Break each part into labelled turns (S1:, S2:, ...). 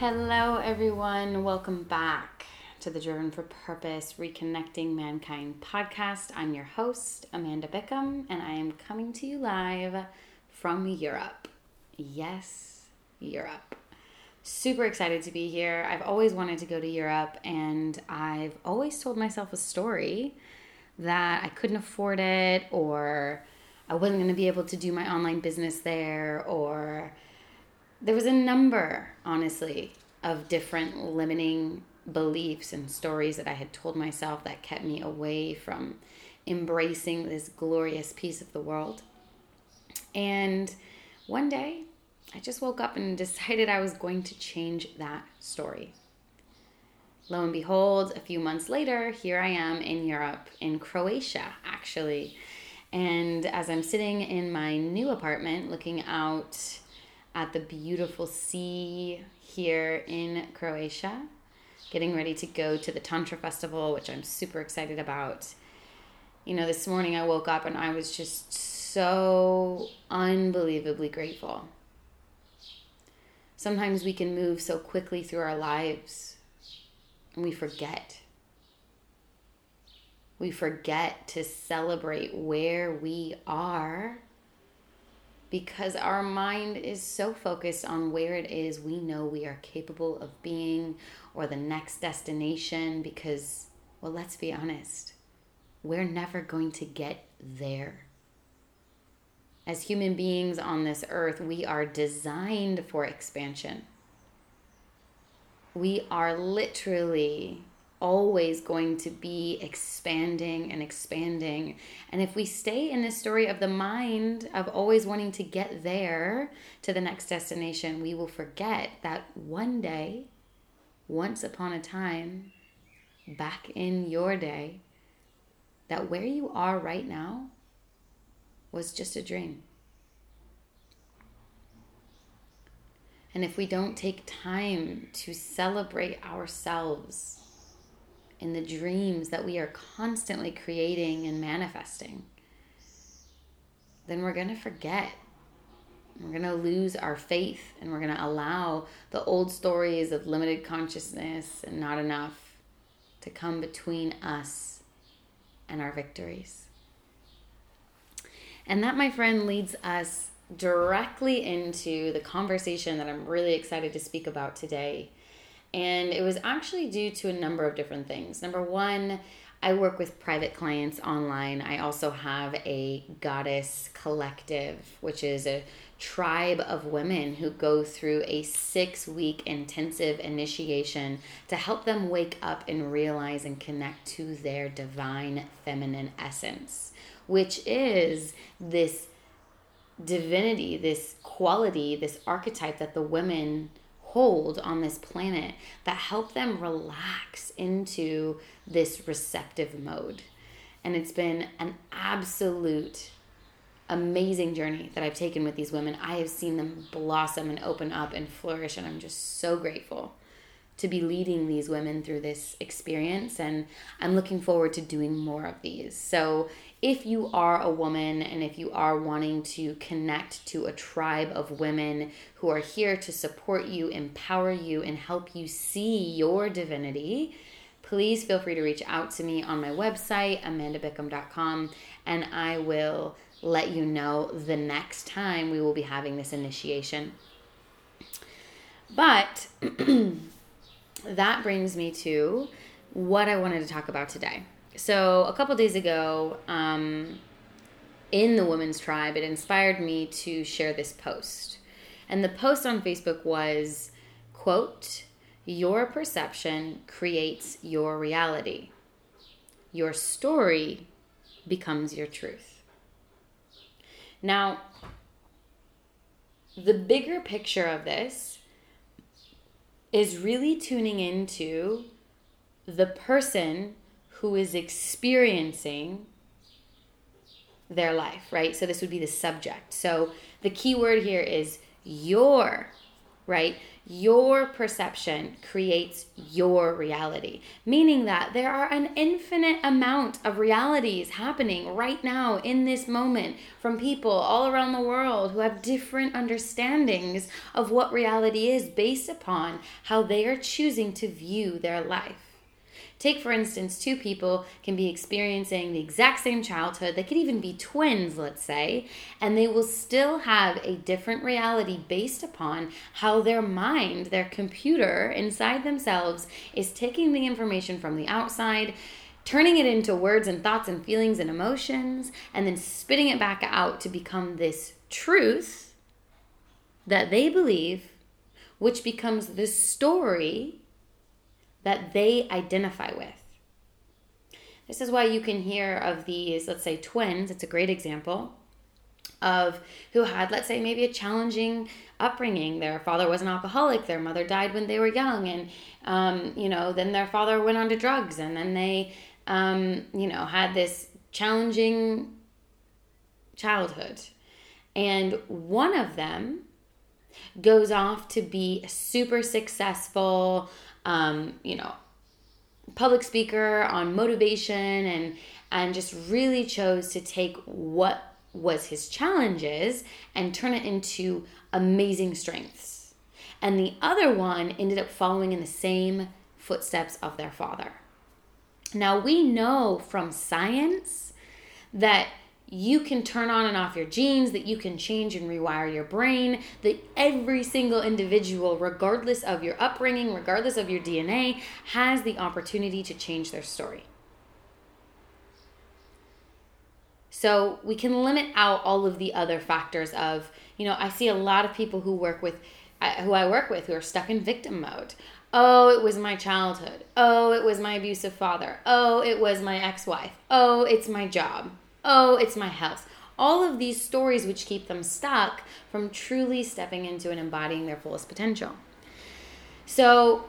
S1: Hello, everyone. Welcome back to the Driven for Purpose Reconnecting Mankind podcast. I'm your host, Amanda Bickham, and I am coming to you live from Europe. Yes, Europe. Super excited to be here. I've always wanted to go to Europe, and I've always told myself a story that I couldn't afford it, or I wasn't going to be able to do my online business there, or there was a number, honestly, of different limiting beliefs and stories that I had told myself that kept me away from embracing this glorious piece of the world. And one day, I just woke up and decided I was going to change that story. Lo and behold, a few months later, here I am in Europe, in Croatia, actually. And as I'm sitting in my new apartment looking out at the beautiful sea here in Croatia, getting ready to go to the Tantra Festival, which I'm super excited about. You know, this morning I woke up and I was just so unbelievably grateful. Sometimes we can move so quickly through our lives and we forget. We forget to celebrate where we are because our mind is so focused on where it is we know we are capable of being or the next destination because, well, let's be honest, we're never going to get there. As human beings on this earth, we are designed for expansion. We are literally always going to be expanding and expanding. And if we stay in this story of the mind of always wanting to get there to the next destination, we will forget that one day, once upon a time, back in your day, that where you are right now was just a dream. And if we don't take time to celebrate ourselves, in the dreams that we are constantly creating and manifesting, then we're going to forget. We're going to lose our faith and we're going to allow the old stories of limited consciousness and not enough to come between us and our victories. And that, my friend, leads us directly into the conversation that I'm really excited to speak about today and it was actually due to a number of different things. Number one, I work with private clients online. I also have a goddess collective, which is a tribe of women who go through a six week intensive initiation to help them wake up and realize and connect to their divine feminine essence, which is this divinity, this quality, this archetype that the women hold on this planet that help them relax into this receptive mode. And it's been an absolute amazing journey that I've taken with these women. I have seen them blossom and open up and flourish, and I'm just so grateful to be leading these women through this experience. And I'm looking forward to doing more of these. So if you are a woman and if you are wanting to connect to a tribe of women who are here to support you, empower you, and help you see your divinity, please feel free to reach out to me on my website, amandabickham.com, and I will let you know the next time we will be having this initiation. But that brings me to what I wanted to talk about today so a couple days ago, um, in the women's tribe, it inspired me to share this post. And the post on Facebook was, quote, your perception creates your reality. Your story becomes your truth. Now, the bigger picture of this is really tuning into the person who is experiencing their life, right? So this would be the subject. So the key word here is your, right? Your perception creates your reality, meaning that there are an infinite amount of realities happening right now in this moment from people all around the world who have different understandings of what reality is based upon how they are choosing to view their life. Take, for instance, two people can be experiencing the exact same childhood. They could even be twins, let's say, and they will still have a different reality based upon how their mind, their computer inside themselves, is taking the information from the outside turning it into words and thoughts and feelings and emotions, and then spitting it back out to become this truth that they believe, which becomes the story that they identify with. This is why you can hear of these, let's say, twins. It's a great example of who had, let's say, maybe a challenging upbringing. Their father was an alcoholic. Their mother died when they were young, and um, you know, then their father went on to drugs, and then they, um, you know, had this challenging childhood. And one of them goes off to be super successful, um, you know, public speaker on motivation and and just really chose to take what was his challenges and turn it into amazing strengths. And the other one ended up following in the same footsteps of their father. Now we know from science that you can turn on and off your genes, that you can change and rewire your brain, that every single individual, regardless of your upbringing, regardless of your DNA, has the opportunity to change their story. So we can limit out all of the other factors of, you know, I see a lot of people who work with, who I work with, who are stuck in victim mode. Oh, it was my childhood. Oh, it was my abusive father. Oh, it was my ex wife. Oh, it's my job oh, it's my health. All of these stories which keep them stuck from truly stepping into and embodying their fullest potential. So,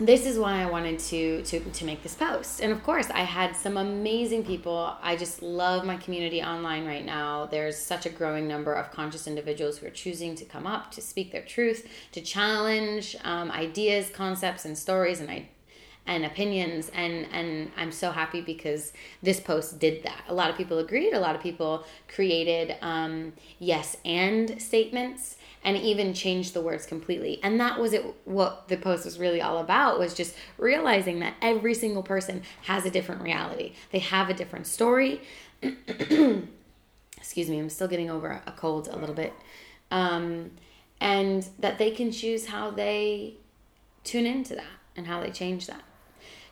S1: this is why I wanted to, to to make this post. And of course, I had some amazing people. I just love my community online right now. There's such a growing number of conscious individuals who are choosing to come up, to speak their truth, to challenge um, ideas, concepts, and stories and I and opinions and and I'm so happy because this post did that. A lot of people agreed. A lot of people created um, yes and statements and even changed the words completely. And that was it. What the post was really all about was just realizing that every single person has a different reality. They have a different story. Excuse me, I'm still getting over a cold a little bit. Um, and that they can choose how they tune into that and how they change that.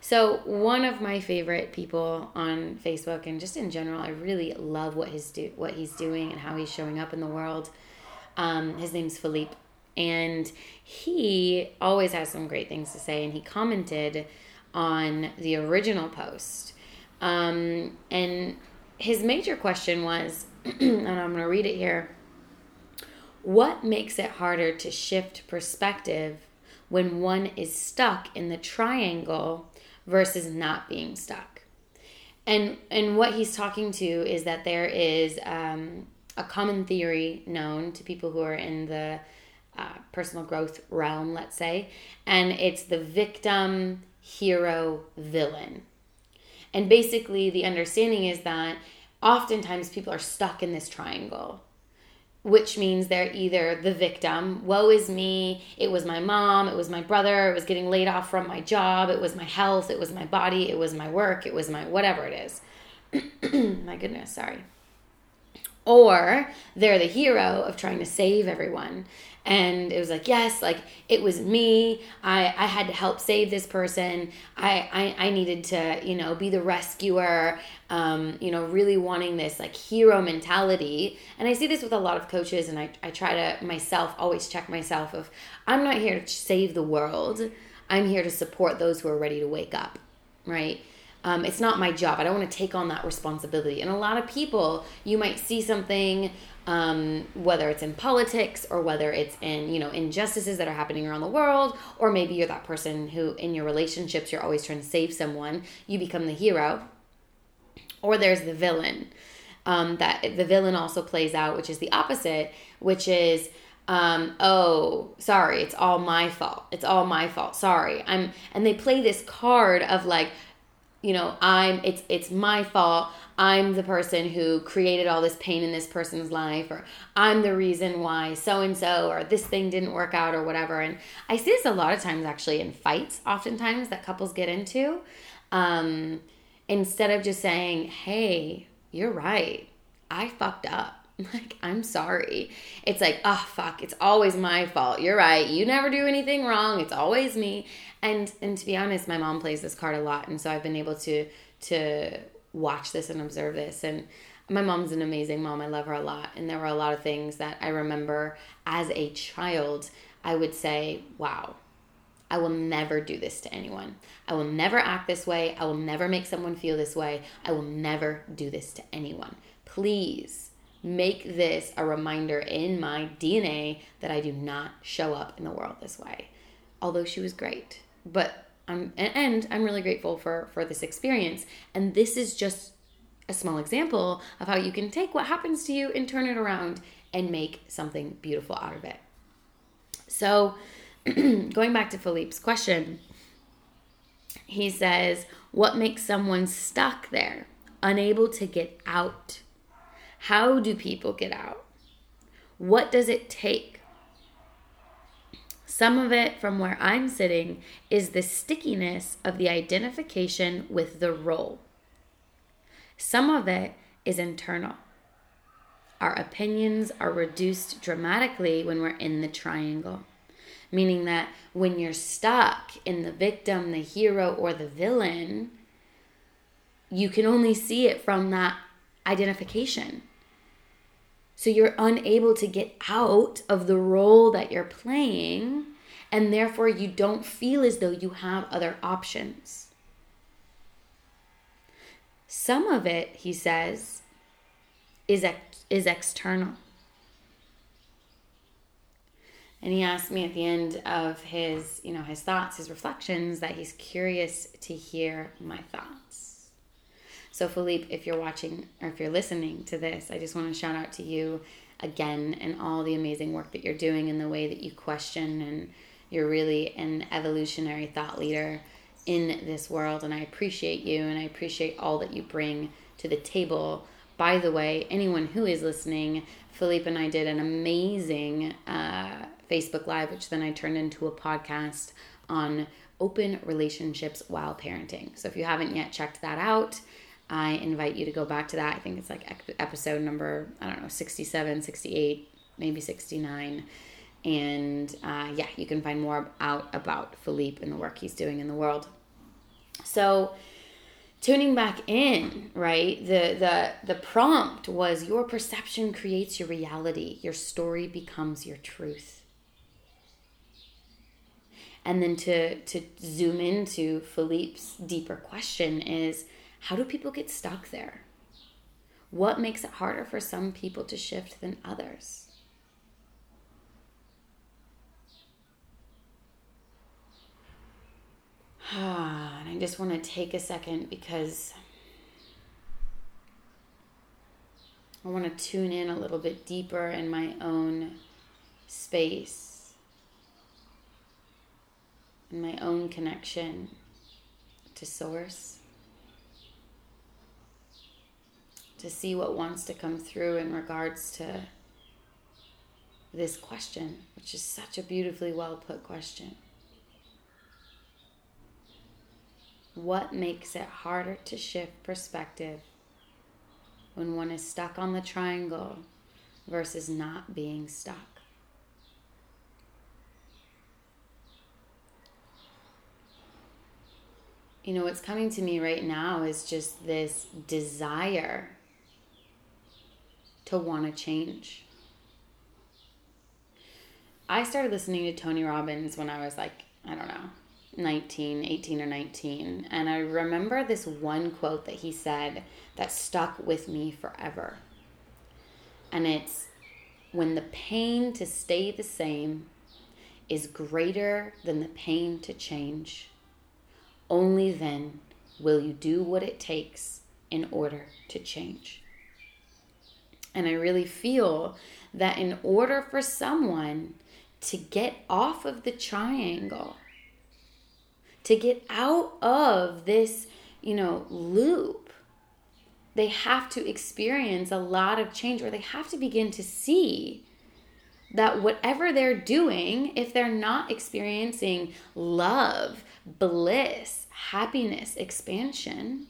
S1: So one of my favorite people on Facebook and just in general, I really love what his do what he's doing and how he's showing up in the world. Um, his name's Philippe, and he always has some great things to say. And he commented on the original post, um, and his major question was, and I'm going to read it here. What makes it harder to shift perspective when one is stuck in the triangle versus not being stuck. And and what he's talking to is that there is um, a common theory known to people who are in the uh, personal growth realm, let's say, and it's the victim, hero, villain. And basically, the understanding is that oftentimes people are stuck in this triangle which means they're either the victim, woe is me, it was my mom, it was my brother, it was getting laid off from my job, it was my health, it was my body, it was my work, it was my whatever it is. my goodness, sorry. Or they're the hero of trying to save everyone. And it was like yes like it was me. I i had to help save this person. I i, I needed to you know be the rescuer um, you know really wanting this like hero mentality. And i see this with a lot of coaches and i, I try to myself always check myself of i'm not here to save the world. I'm here to support those who are ready to wake up right um, it's not my job. I don't want to take on that responsibility. And a lot of people, you might see something, um, whether it's in politics or whether it's in you know injustices that are happening around the world, or maybe you're that person who in your relationships you're always trying to save someone. You become the hero, or there's the villain. Um, that the villain also plays out, which is the opposite, which is um, oh, sorry, it's all my fault. It's all my fault. Sorry. I'm and they play this card of like, you know, I'm it's it's my fault. I'm the person who created all this pain in this person's life, or I'm the reason why so and so, or this thing didn't work out, or whatever. And I see this a lot of times actually in fights, oftentimes that couples get into. Um, instead of just saying, hey, you're right, I fucked up. Like, I'm sorry. It's like, oh, fuck, it's always my fault. You're right. You never do anything wrong. It's always me. And and to be honest, my mom plays this card a lot, and so I've been able to to watch this and observe this. And my mom's an amazing mom. I love her a lot. And there were a lot of things that I remember as a child. I would say, wow, I will never do this to anyone. I will never act this way. I will never make someone feel this way. I will never do this to anyone. Please make this a reminder in my DNA that I do not show up in the world this way. Although she was great, but I'm and I'm really grateful for for this experience. And this is just a small example of how you can take what happens to you and turn it around and make something beautiful out of it. So, going back to Philippe's question, he says, What makes someone stuck there, unable to get out? How do people get out? What does it take? Some of it, from where I'm sitting, is the stickiness of the identification with the role. Some of it is internal. Our opinions are reduced dramatically when we're in the triangle, meaning that when you're stuck in the victim, the hero, or the villain, you can only see it from that identification. So you're unable to get out of the role that you're playing, and therefore you don't feel as though you have other options. Some of it, he says, is, ex- is external. And he asked me at the end of his, you know, his thoughts, his reflections, that he's curious to hear my thoughts. So, Philippe, if you're watching or if you're listening to this, I just want to shout out to you again and all the amazing work that you're doing and the way that you question and you're really an evolutionary thought leader in this world. And I appreciate you and I appreciate all that you bring to the table. By the way, anyone who is listening, Philippe and I did an amazing uh, Facebook Live, which then I turned into a podcast on open relationships while parenting. So if you haven't yet checked that out, I invite you to go back to that. I think it's like episode number, I don't know, 67, 68, maybe 69. And uh, yeah, you can find more out about Philippe and the work he's doing in the world. So, tuning back in, right? The the the prompt was your perception creates your reality. Your story becomes your truth. And then to to zoom into Philippe's deeper question is how do people get stuck there? What makes it harder for some people to shift than others? and I just want to take a second because I want to tune in a little bit deeper in my own space, in my own connection to Source. To see what wants to come through in regards to this question, which is such a beautifully well put question. What makes it harder to shift perspective when one is stuck on the triangle versus not being stuck? You know, what's coming to me right now is just this desire to want to change. I started listening to Tony Robbins when I was like, I don't know, 19, 18 or 19. And I remember this one quote that he said that stuck with me forever. And it's when the pain to stay the same is greater than the pain to change, only then will you do what it takes in order to change. And I really feel that in order for someone to get off of the triangle, to get out of this, you know, loop, they have to experience a lot of change or they have to begin to see that whatever they're doing, if they're not experiencing love, bliss, happiness, expansion,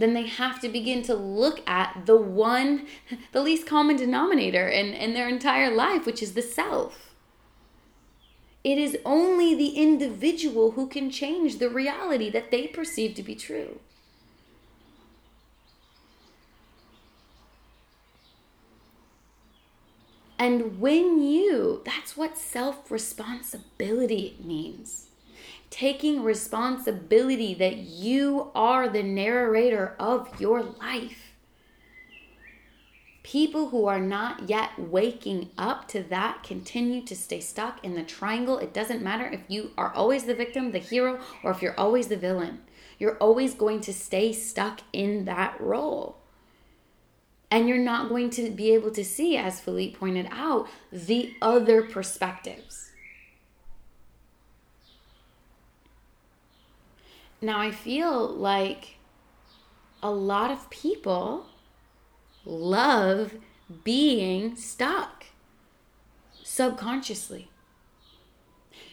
S1: then they have to begin to look at the one, the least common denominator in, in their entire life, which is the self. It is only the individual who can change the reality that they perceive to be true. And when you, that's what self responsibility means. Taking responsibility that you are the narrator of your life. People who are not yet waking up to that continue to stay stuck in the triangle. It doesn't matter if you are always the victim, the hero, or if you're always the villain. You're always going to stay stuck in that role. And you're not going to be able to see, as Philippe pointed out, the other perspectives. Now, I feel like a lot of people love being stuck subconsciously.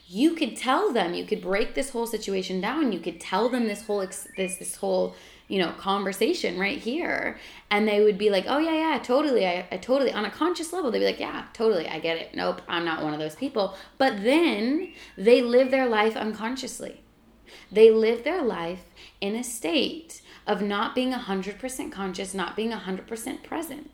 S1: You could tell them, you could break this whole situation down, you could tell them this whole this this whole you know conversation right here and they would be like oh yeah yeah totally I, I totally on a conscious level they'd be like yeah totally i get it nope i'm not one of those people but then they live their life unconsciously they live their life in a state of not being 100% conscious not being 100% present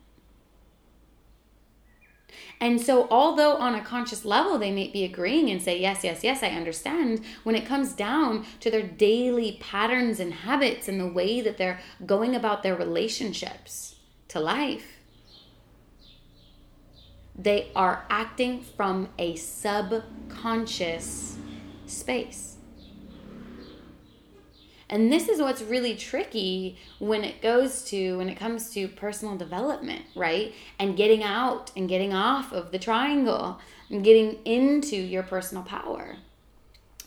S1: and so, although on a conscious level they may be agreeing and say, Yes, yes, yes, I understand, when it comes down to their daily patterns and habits and the way that they're going about their relationships to life, they are acting from a subconscious space. And this is what's really tricky when it goes to when it comes to personal development, right? And getting out and getting off of the triangle and getting into your personal power.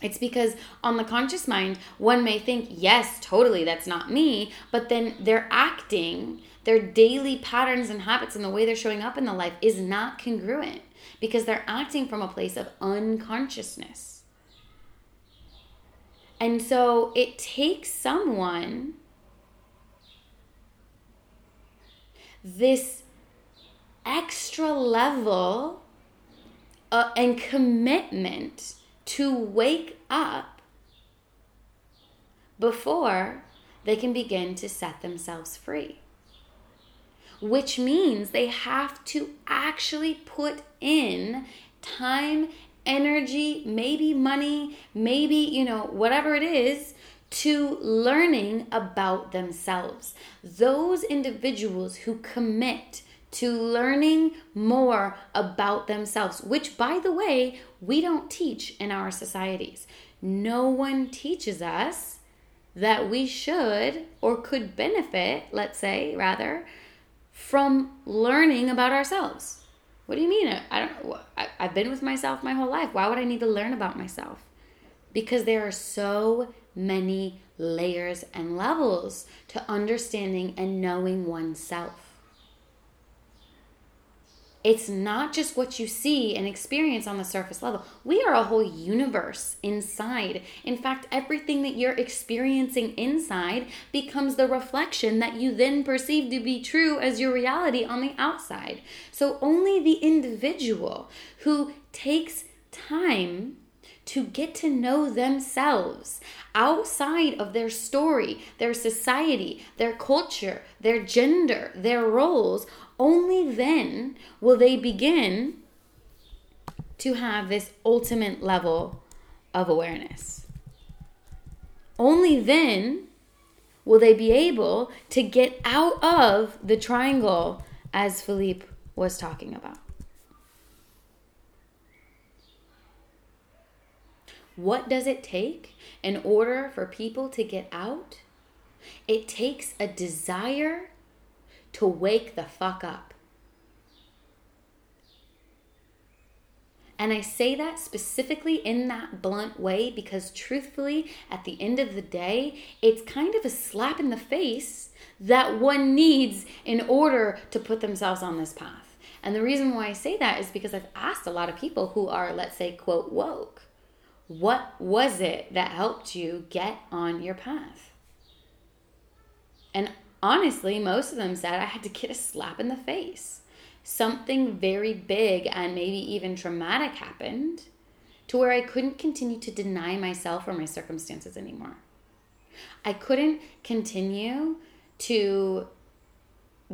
S1: It's because on the conscious mind, one may think, yes, totally, that's not me. But then they're acting, their daily patterns and habits and the way they're showing up in the life is not congruent because they're acting from a place of unconsciousness. And so it takes someone this extra level uh, and commitment to wake up before they can begin to set themselves free. Which means they have to actually put in time energy, maybe money, maybe, you know, whatever it is to learning about themselves. Those individuals who commit to learning more about themselves, which, by the way, we don't teach in our societies. No one teaches us that we should or could benefit, let's say, rather, from learning about ourselves. What do you mean? I don't. I, I've been with myself my whole life. Why would I need to learn about myself? Because there are so many layers and levels to understanding and knowing oneself. It's not just what you see and experience on the surface level. We are a whole universe inside. In fact, everything that you're experiencing inside becomes the reflection that you then perceive to be true as your reality on the outside. So only the individual who takes time to get to know themselves outside of their story, their society, their culture, their gender, their roles only then will they begin to have this ultimate level of awareness. only then will they be able to get out of the triangle as Philippe was talking about. What does it take in order for people to get out? It takes a desire to wake the fuck up. And I say that specifically in that blunt way because, truthfully, at the end of the day, it's kind of a slap in the face that one needs in order to put themselves on this path. And the reason why I say that is because I've asked a lot of people who are, let's say, quote, woke, what was it that helped you get on your path? And honestly, most of them said I had to get a slap in the face something very big and maybe even traumatic happened to where I couldn't continue to deny myself or my circumstances anymore. I couldn't continue to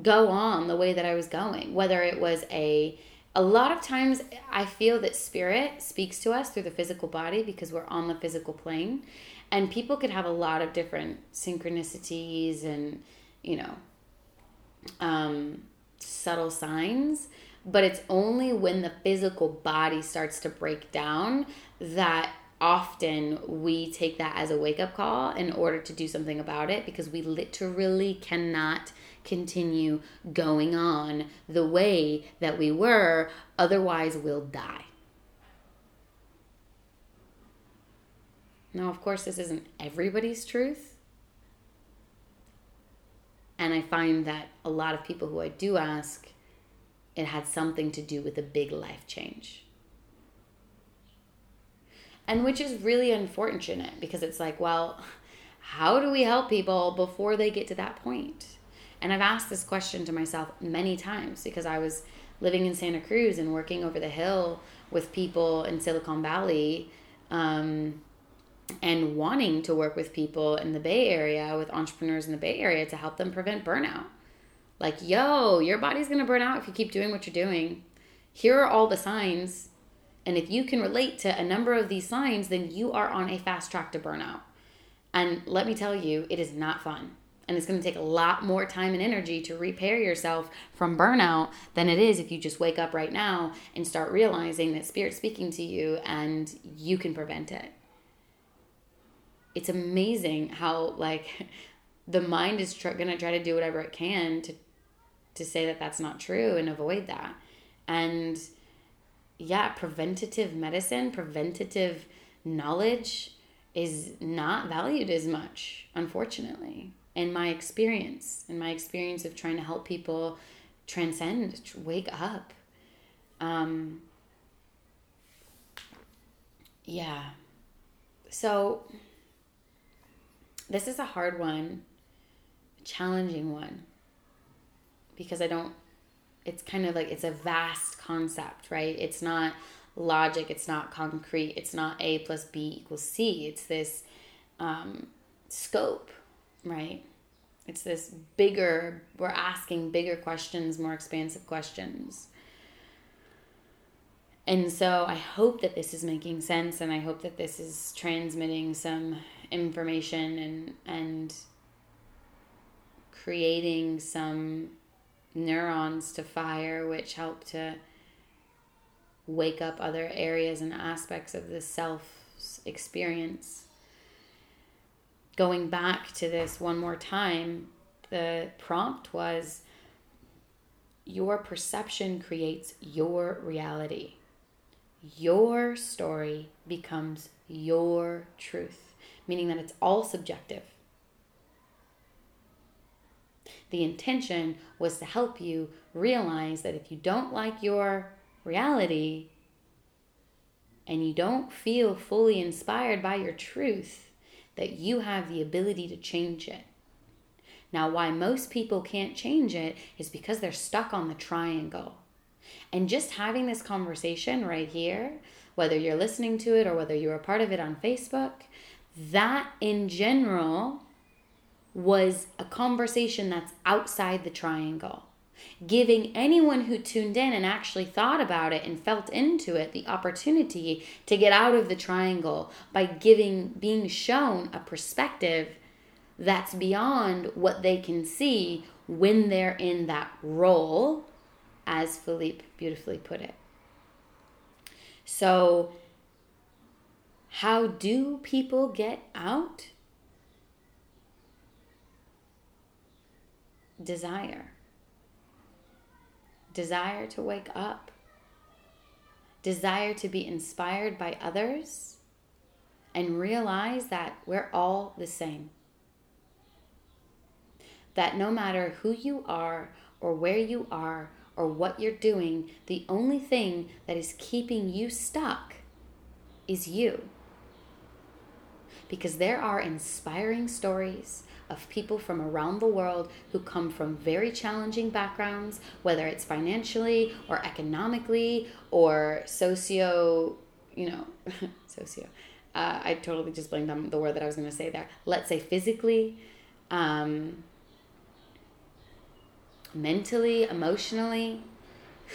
S1: go on the way that I was going, whether it was a a lot of times I feel that spirit speaks to us through the physical body because we're on the physical plane. And people could have a lot of different synchronicities and you know um subtle signs, but it's only when the physical body starts to break down that often we take that as a wake up call in order to do something about it because we literally cannot continue going on the way that we were, otherwise, we'll die. Now, of course, this isn't everybody's truth and I find that a lot of people who I do ask, it had something to do with a big life change. And which is really unfortunate because it's like, well, how do we help people before they get to that point? And I've asked this question to myself many times because I was living in Santa Cruz and working over the hill with people in Silicon Valley. Um, and wanting to work with people in the Bay Area, with entrepreneurs in the Bay Area to help them prevent burnout. Like, yo, your body's gonna burn out if you keep doing what you're doing. Here are all the signs. And if you can relate to a number of these signs, then you are on a fast track to burnout. And let me tell you, it is not fun. And it's going to take a lot more time and energy to repair yourself from burnout than it is if you just wake up right now and start realizing that Spirit's speaking to you and you can prevent it it's amazing how like the mind is tr- going to try to do whatever it can to to say that that's not true and avoid that and yeah preventative medicine preventative knowledge is not valued as much unfortunately in my experience in my experience of trying to help people transcend wake up. Um yeah. So this is a hard one, challenging one, because I don't, it's kind of like it's a vast concept, right? It's not logic, it's not concrete, it's not A plus B equals C. It's this um, scope, right? It's this bigger, we're asking bigger questions, more expansive questions. And so I hope that this is making sense and I hope that this is transmitting some information and and creating some neurons to fire which help to wake up other areas and aspects of the self experience going back to this one more time the prompt was your perception creates your reality your story becomes your truth meaning that it's all subjective. The intention was to help you realize that if you don't like your reality and you don't feel fully inspired by your truth, that you have the ability to change it. Now, why most people can't change it is because they're stuck on the triangle. And just having this conversation right here, whether you're listening to it or whether you're a part of it on Facebook, that in general was a conversation that's outside the triangle. giving anyone who tuned in and actually thought about it and felt into it the opportunity to get out of the triangle by giving being shown a perspective that's beyond what they can see when they're in that role as Philippe beautifully put it. So how do people get out? Desire desire to wake up, desire to be inspired by others, and realize that we're all the same. That no matter who you are, or where you are, or what you're doing, the only thing that is keeping you stuck is you. Because there are inspiring stories of people from around the world who come from very challenging backgrounds, whether it's financially or economically or socio, you know, socio. Uh, I totally just blamed on the word that I was going to say there. Let's say physically, um, mentally, emotionally,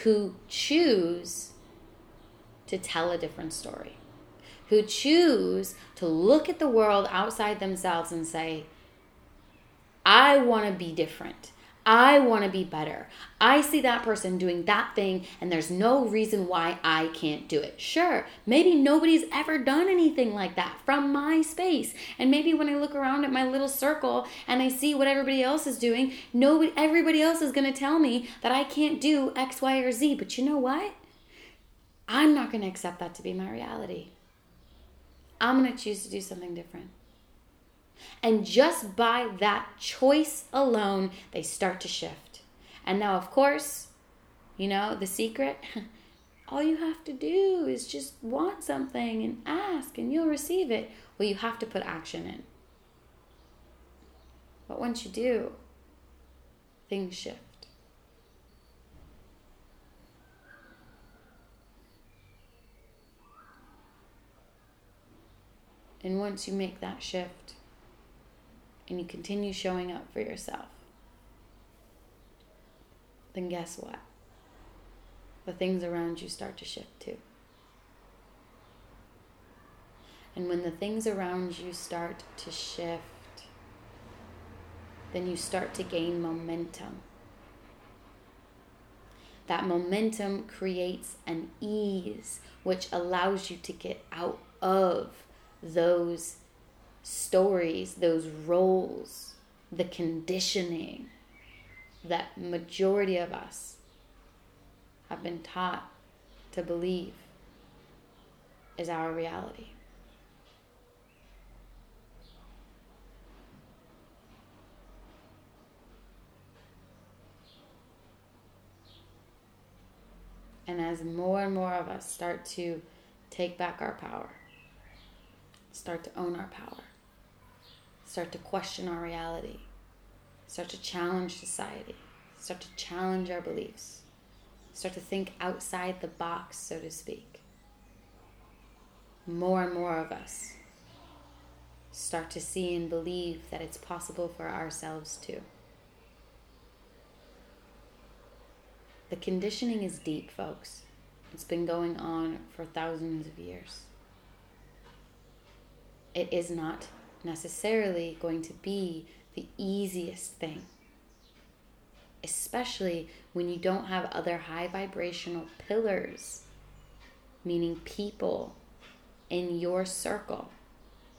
S1: who choose to tell a different story, who choose to look at the world outside themselves and say, I want to be different. I want to be better. I see that person doing that thing, and there's no reason why I can't do it. Sure, maybe nobody's ever done anything like that from my space. And maybe when I look around at my little circle and I see what everybody else is doing, nobody, everybody else is going to tell me that I can't do X, Y, or Z. But you know what? I'm not going to accept that to be my reality. I'm going to choose to do something different. And just by that choice alone, they start to shift. And now, of course, you know, the secret all you have to do is just want something and ask, and you'll receive it. Well, you have to put action in. But once you do, things shift. And once you make that shift, and you continue showing up for yourself, then guess what? The things around you start to shift too. And when the things around you start to shift, then you start to gain momentum. That momentum creates an ease which allows you to get out of those stories, those roles, the conditioning that majority of us have been taught to believe is our reality. And as more and more of us start to take back our power, start to own our power, start to question our reality, start to challenge society, start to challenge our beliefs, start to think outside the box, so to speak. More and more of us start to see and believe that it's possible for ourselves too. The conditioning is deep, folks. It's been going on for thousands of years. It is not necessarily going to be the easiest thing. Especially when you don't have other high vibrational pillars, meaning people in your circle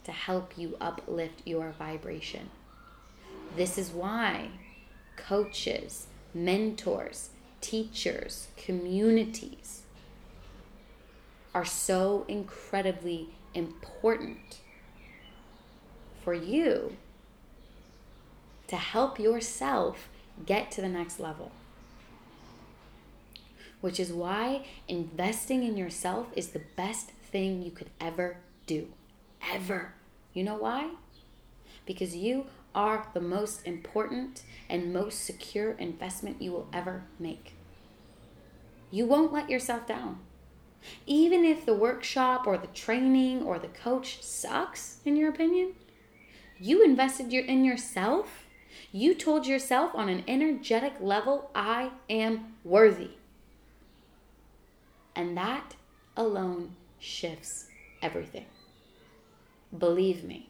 S1: to help you uplift your vibration. This is why coaches, mentors, teachers, communities are so incredibly important for you to help yourself get to the next level. Which is why investing in yourself is the best thing you could ever do. Ever. You know why? Because you are the most important and most secure investment you will ever make. You won't let yourself down. Even if the workshop or the training or the coach sucks, in your opinion, you invested your, in yourself You told yourself on an energetic level, I am worthy. And that alone shifts everything. Believe me.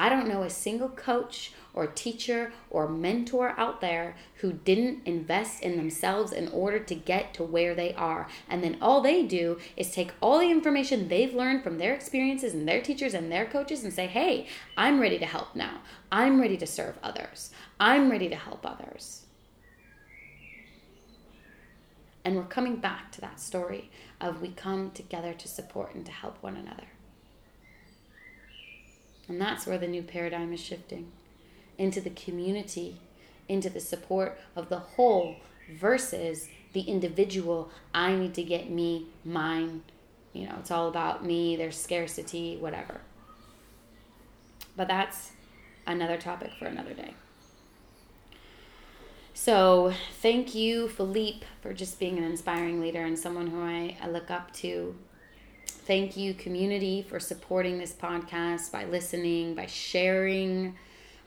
S1: I don't know a single coach or teacher or mentor out there who didn't invest in themselves in order to get to where they are. And then all they do is take all the information they've learned from their experiences and their teachers and their coaches and say, hey, I'm ready to help now. I'm ready to serve others. I'm ready to help others. And we're coming back to that story of we come together to support and to help one another. And that's where the new paradigm is shifting into the community, into the support of the whole versus the individual. I need to get me, mine. You know, it's all about me, there's scarcity, whatever. But that's another topic for another day. So, thank you, Philippe, for just being an inspiring leader and someone who I, I look up to Thank you, community, for supporting this podcast by listening, by sharing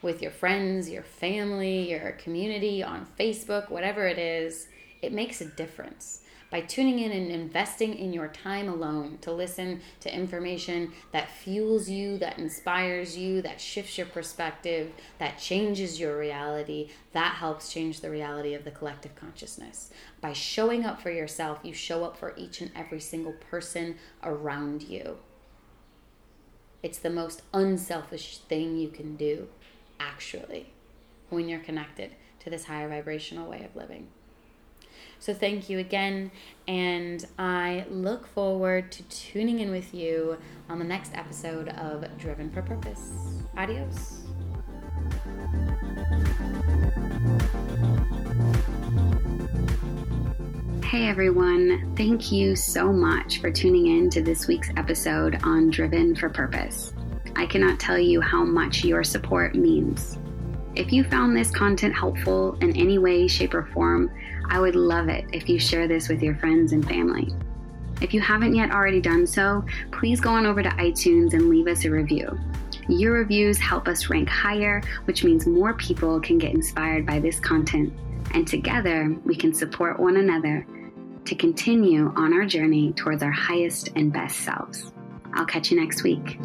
S1: with your friends, your family, your community on Facebook, whatever it is. It makes a difference by tuning in and investing in your time alone to listen to information that fuels you, that inspires you, that shifts your perspective, that changes your reality, that helps change the reality of the collective consciousness. By showing up for yourself, you show up for each and every single person around you. It's the most unselfish thing you can do, actually, when you're connected to this higher vibrational way of living. So thank you again, and I look forward to tuning in with you on the next episode of Driven for Purpose. Adios.
S2: Hey everyone, thank you so much for tuning in to this week's episode on Driven for Purpose. I cannot tell you how much your support means. If you found this content helpful in any way, shape, or form, I would love it if you share this with your friends and family. If you haven't yet already done so, please go on over to iTunes and leave us a review. Your reviews help us rank higher, which means more people can get inspired by this content, and together we can support one another to continue on our journey towards our highest and best selves. I'll catch you next week.